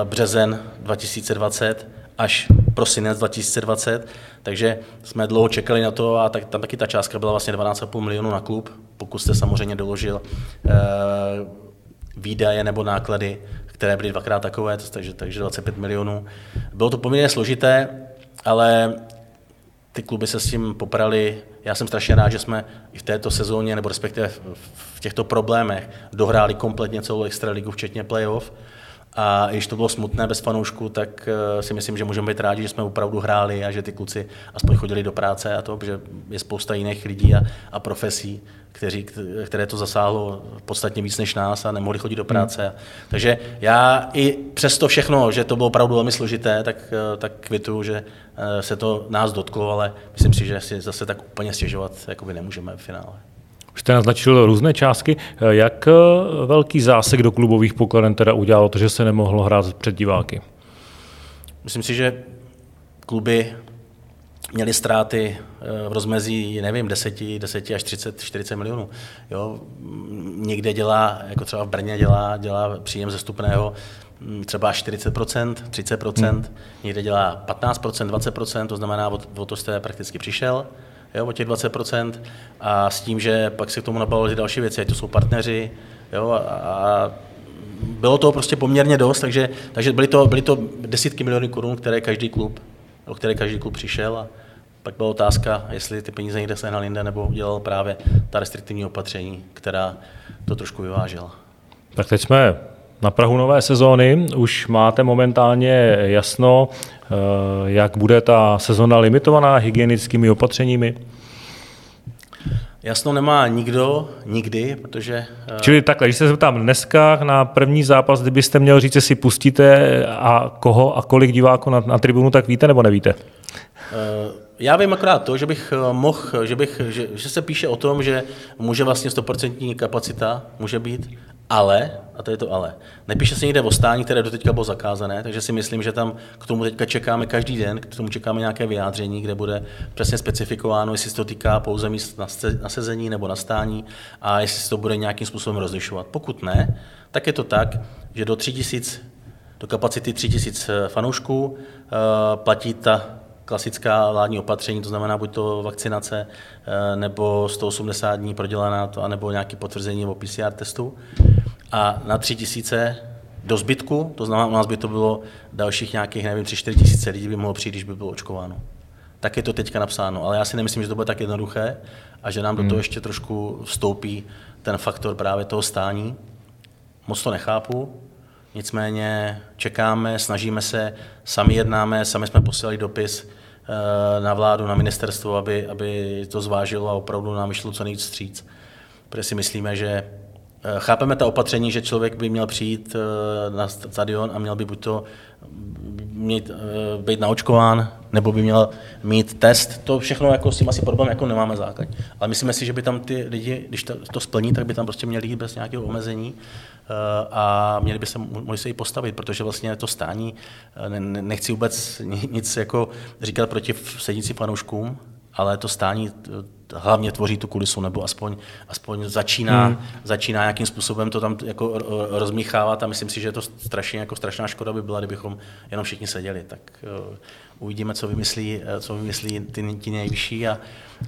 březen 2020 až prosinec 2020, takže jsme dlouho čekali na to a tak, tam taky ta částka byla vlastně 12,5 milionů na klub, pokud jste samozřejmě doložil eh, výdaje nebo náklady, které byly dvakrát takové, takže, takže 25 milionů. Bylo to poměrně složité, ale ty kluby se s tím poprali. Já jsem strašně rád, že jsme i v této sezóně, nebo respektive v těchto problémech, dohráli kompletně celou extraligu, včetně playoff. A když to bylo smutné bez fanoušků, tak eh, si myslím, že můžeme být rádi, že jsme opravdu hráli a že ty kluci aspoň chodili do práce a to, že je spousta jiných lidí a, a profesí, kteří, které to zasáhlo podstatně víc než nás a nemohli chodit do hmm. práce. Hmm. Takže já i přesto všechno, že to bylo opravdu velmi složité, tak, eh, tak kvituju, že eh, se to nás dotklo, ale myslím si, že si zase tak úplně stěžovat jakoby nemůžeme v finále. Už jste naznačil různé částky. Jak eh, velký zásek do klubových pokladen teda udělalo to, že se nemohlo hrát před diváky? Myslím si, že kluby měly ztráty eh, v rozmezí, nevím, 10, 10 až 30, 40 milionů. Jo? Někde dělá, jako třeba v Brně dělá, dělá příjem zestupného hm, třeba 40%, 30%, hmm. někde dělá 15%, 20%, to znamená, o to jste prakticky přišel jo, o těch 20%, a s tím, že pak se k tomu nabalovaly další věci, ať to jsou partneři, jo, a, a bylo to prostě poměrně dost, takže, takže byly, to, byly to desítky milionů korun, které každý klub, o které každý klub přišel a pak byla otázka, jestli ty peníze někde sehnal jinde, nebo udělal právě ta restriktivní opatření, která to trošku vyvážela. Tak teď jsme na Prahu nové sezóny. Už máte momentálně jasno, eh, jak bude ta sezona limitovaná hygienickými opatřeními? Jasno nemá nikdo, nikdy, protože... Eh, Čili takhle, když se zeptám dneska na první zápas, kdybyste měl říct, si pustíte a koho a kolik diváků na, na tribunu, tak víte nebo nevíte? Uh, já vím akorát to, že bych mohl, že, bych, že, že se píše o tom, že může vlastně 100% kapacita může být, ale, a to je to ale, nepíše se někde o stání, které doteďka bylo zakázané, takže si myslím, že tam k tomu teďka čekáme každý den, k tomu čekáme nějaké vyjádření, kde bude přesně specifikováno, jestli se to týká pouze míst na, sezení nebo na stání a jestli se to bude nějakým způsobem rozlišovat. Pokud ne, tak je to tak, že do 3000, do kapacity 3000 eh, fanoušků uh, platí ta klasická vládní opatření, to znamená buď to vakcinace eh, nebo 180 dní prodělaná, to, anebo nějaké potvrzení o PCR testu. A na 3 tisíce do zbytku, to znamená, u nás by to bylo dalších nějakých, nevím, 3-4 tisíce lidí by mohlo přijít, když by bylo očkováno. tak je to teďka napsáno. Ale já si nemyslím, že to bude tak jednoduché a že nám do toho hmm. ještě trošku vstoupí ten faktor právě toho stání. Moc to nechápu, nicméně čekáme, snažíme se, sami jednáme, sami jsme posílali dopis eh, na vládu, na ministerstvo, aby, aby to zvážilo a opravdu nám vyšlo co nejvíc stříc. Protože si myslíme, že eh, chápeme ta opatření, že člověk by měl přijít eh, na stadion a měl by buď to mít, být naočkován, nebo by měl mít test. To všechno jako s tím asi problém jako nemáme základ. Ale myslíme si, že by tam ty lidi, když to, to splní, tak by tam prostě měli jít bez nějakého omezení a měli by se, mohli se i postavit, protože vlastně to stání, nechci vůbec nic jako říkat proti sedící fanouškům, ale to stání hlavně tvoří tu kulisu, nebo aspoň, aspoň začíná, hmm. začíná nějakým způsobem to tam jako rozmíchávat a myslím si, že je to strašně, jako strašná škoda by byla, kdybychom jenom všichni seděli. Tak uh, uvidíme, co vymyslí, eh, co vymyslí ty, ty nejvyšší a,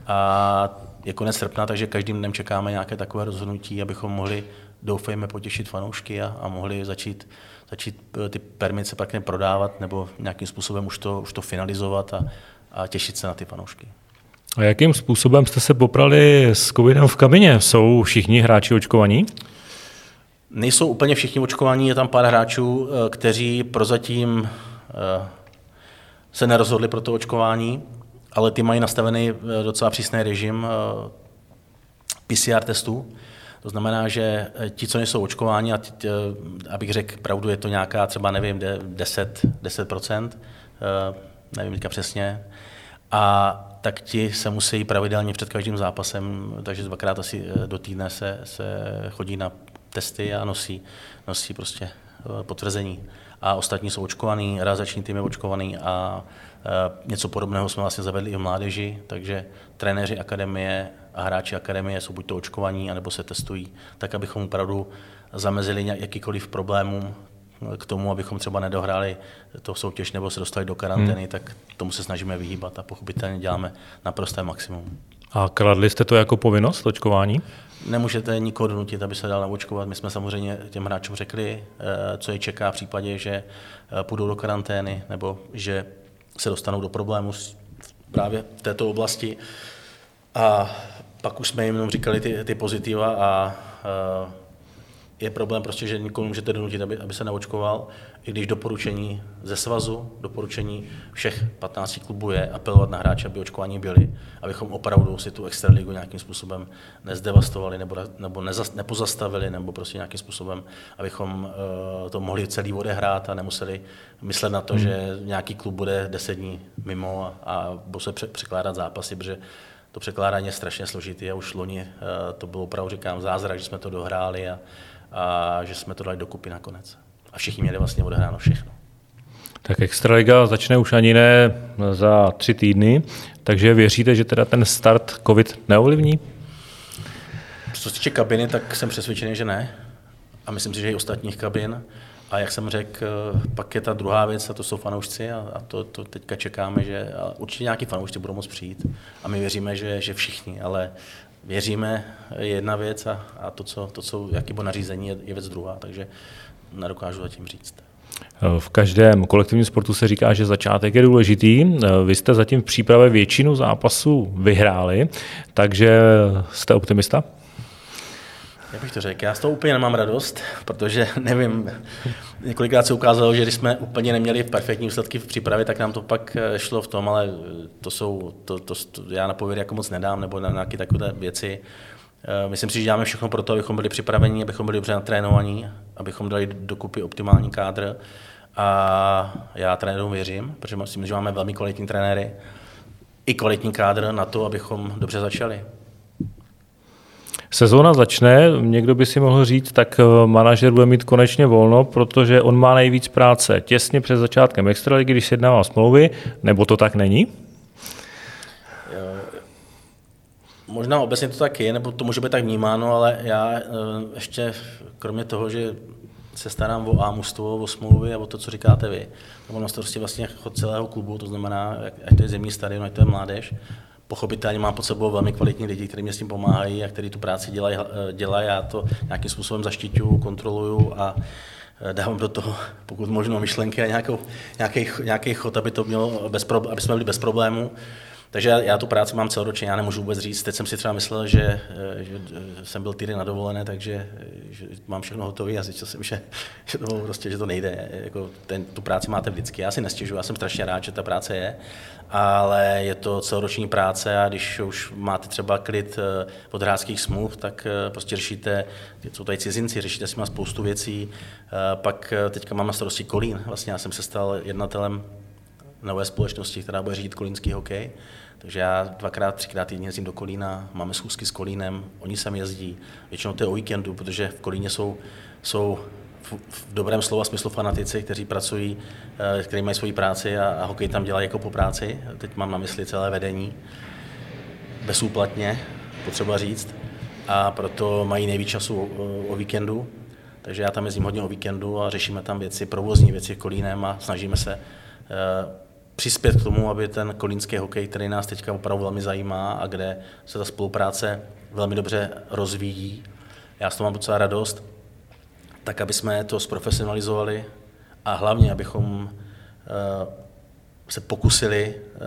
a je konec srpna, takže každým dnem čekáme nějaké takové rozhodnutí, abychom mohli, doufejme, potěšit fanoušky a, a mohli začít, začít eh, ty permice pak prodávat nebo nějakým způsobem už to, už to finalizovat a, a těšit se na ty fanoušky. A jakým způsobem jste se poprali s covidem v kabině? Jsou všichni hráči očkovaní? Nejsou úplně všichni očkovaní, je tam pár hráčů, eh, kteří prozatím eh, se nerozhodli pro to očkování, ale ty mají nastavený docela přísný režim PCR testů. To znamená, že ti, co nejsou očkováni, a teď, abych řekl pravdu, je to nějaká třeba, nevím, 10, 10%, nevím teďka přesně, a tak ti se musí pravidelně před každým zápasem, takže dvakrát asi eh, do týdne se, se chodí na testy a nosí, nosí prostě eh, potvrzení. A ostatní jsou očkovaný, realizační tým je očkovaný a něco podobného jsme vlastně zavedli i v mládeži, takže trenéři akademie a hráči akademie jsou buď to očkovaní, anebo se testují, tak abychom opravdu zamezili jakýkoliv problémům k tomu, abychom třeba nedohráli to soutěž nebo se dostali do karantény, hmm. tak tomu se snažíme vyhýbat a pochopitelně děláme naprosté maximum. A kladli jste to jako povinnost, očkování? Nemůžete nikoho donutit, aby se dal naočkovat. My jsme samozřejmě těm hráčům řekli, eh, co je čeká v případě, že eh, půjdou do karantény nebo že se dostanou do problému právě v této oblasti. A pak už jsme jim jenom říkali ty, ty pozitiva a eh, je problém prostě, že nikomu můžete donutit, aby, aby se naočkoval, i když doporučení ze svazu, doporučení všech 15 klubů je apelovat na hráče, aby očkování byli, abychom opravdu si tu extraligu nějakým způsobem nezdevastovali nebo, nebo nezas, nepozastavili, nebo prostě nějakým způsobem, abychom uh, to mohli celý odehrát a nemuseli myslet na to, hmm. že nějaký klub bude 10 dní mimo a, a bude se překládat zápasy, protože to překládání je strašně složitý a už loni uh, to bylo opravdu, říkám, zázrak, že jsme to dohráli a, a že jsme to dali dokupy nakonec. A všichni měli vlastně odehráno všechno. Tak Extraliga začne už ani ne za tři týdny, takže věříte, že teda ten start COVID neovlivní? Co se týče kabiny, tak jsem přesvědčený, že ne. A myslím si, že i ostatních kabin. A jak jsem řekl, pak je ta druhá věc, a to jsou fanoušci, a, a to, to teďka čekáme, že určitě nějaký fanoušci budou moct přijít. A my věříme, že, že všichni, ale věříme, je jedna věc a, a to, co, to, co, jaký bylo nařízení, je, je věc druhá, takže nedokážu zatím říct. V každém kolektivním sportu se říká, že začátek je důležitý. Vy jste zatím v přípravě většinu zápasů vyhráli, takže jste optimista? Jak bych to řekl, já z toho úplně nemám radost, protože nevím, několikrát se ukázalo, že když jsme úplně neměli perfektní výsledky v přípravě, tak nám to pak eh, šlo v tom, ale to jsou, to, to, to já na pověry jako moc nedám, nebo na nějaké takové věci. Eh, myslím si, že děláme všechno pro to, abychom byli připraveni, abychom byli dobře natrénovaní, abychom dali dokupy optimální kádr. A já trenérům věřím, protože myslím, že máme velmi kvalitní trenéry, i kvalitní kádr na to, abychom dobře začali. Sezóna začne, někdo by si mohl říct, tak eh, manažer bude mít konečně volno, protože on má nejvíc práce těsně před začátkem extraligy, když sjednává smlouvy, nebo to tak není? Možná obecně to tak je, nebo to může být tak vnímáno, ale já eh, ještě, kromě toho, že se starám o ámustvo, o smlouvy a o to, co říkáte vy. Mám na starosti vlastně chod celého klubu, to znamená, ať to je zemní stadion, ať to je mládež, pochopitelně mám pod sebou velmi kvalitní lidi, kteří mě s tím pomáhají a kteří tu práci dělají, dělají já to nějakým způsobem zaštiťuju, kontroluju a dávám do toho pokud možno myšlenky a nějakou, nějaký, nějaký chod, aby to mělo bez, aby jsme byli bez problémů. Takže já, tu práci mám celoročně, já nemůžu vůbec říct. Teď jsem si třeba myslel, že, eh, že eh, jsem byl týden na dovolené, takže eh, že mám všechno hotové a zjistil jsem, že, že, to, prostě, že to nejde. Jako ten, tu práci máte vždycky. Já si nestěžuji, já jsem strašně rád, že ta práce je, ale je to celoroční práce a když už máte třeba klid od hráčských smluv, tak prostě řešíte, jsou tady cizinci, řešíte si má spoustu věcí. Pak teďka mám na starosti Kolín. Vlastně já jsem se stal jednatelem nové společnosti, která bude řídit kolínský hokej. Takže já dvakrát, třikrát týdně jezdím do Kolína, máme schůzky s Kolínem, oni sem jezdí, většinou to je o víkendu, protože v Kolíně jsou, jsou v, v dobrém slova smyslu fanatici, kteří pracují, eh, kteří mají svoji práci a, a hokej tam dělají jako po práci. Teď mám na mysli celé vedení, bezúplatně, potřeba říct, a proto mají nejvíc času o, o víkendu, takže já tam jezdím hodně o víkendu a řešíme tam věci, provozní věci Kolínem a snažíme se uh, přispět k tomu, aby ten kolínský hokej, který nás teďka opravdu velmi zajímá a kde se ta spolupráce velmi dobře rozvíjí, já z toho mám docela radost, tak aby jsme to zprofesionalizovali a hlavně, abychom eh, se pokusili eh,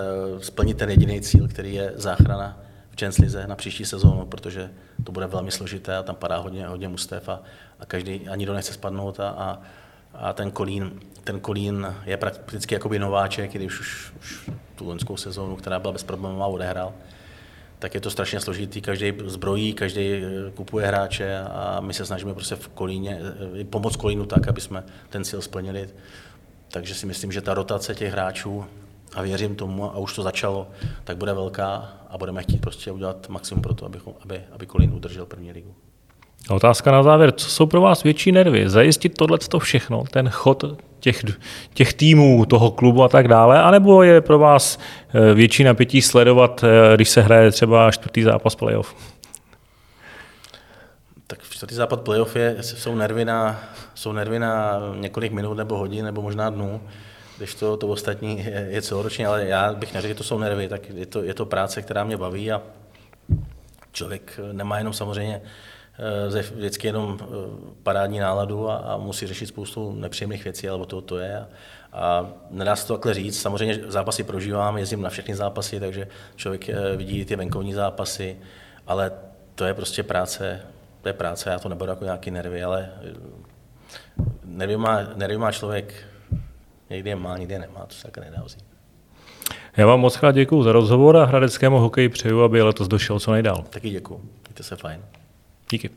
splnit ten jediný cíl, který je záchrana v Čenslize na příští sezónu, protože to bude velmi složité a tam padá hodně, hodně mustev a, a každý ani do nechce spadnout a, a a ten Kolín, ten Kolín je prakticky jakoby nováček, když už, už tu loňskou sezónu, která byla bez problémů, odehrál, tak je to strašně složitý. Každý zbrojí, každý eh, kupuje hráče a my se snažíme prostě v Kolíně, eh, pomoct Kolínu tak, aby jsme ten cíl splnili. Takže si myslím, že ta rotace těch hráčů, a věřím tomu, a už to začalo, tak bude velká a budeme chtít prostě udělat maximum pro to, aby, aby, aby Kolín udržel první ligu. A otázka na závěr, co jsou pro vás větší nervy? Zajistit tohle všechno, ten chod těch, těch týmů, toho klubu a tak dále, anebo je pro vás eh, větší napětí sledovat, eh, když se hraje třeba čtvrtý zápas playoff? Tak čtvrtý zápas playoff je, jsou, nervy na, jsou nervy na několik minut nebo hodin nebo možná dnů, když to, to ostatní je, je celoročně, ale já bych neřekl, že to jsou nervy, tak je to, je to práce, která mě baví a člověk nemá jenom samozřejmě vždycky jenom eh, parádní náladu a, a musí řešit spoustu nepříjemných věcí, alebo to, to je. A, a nedá se to takhle říct. Samozřejmě zápasy prožívám, jezdím na všechny zápasy, takže člověk eh, vidí ty venkovní zápasy, ale to je prostě práce, to je práce, já to neberu jako nějaký nervy, ale nervy má, nervy má člověk, někdy je má, někdy je nemá, to se také nedá vzít. Já vám moc krát děkuji za rozhovor a hradeckému hokeji přeju, aby letos došel co nejdál. Taky děkuji, mějte se fajn. Díky.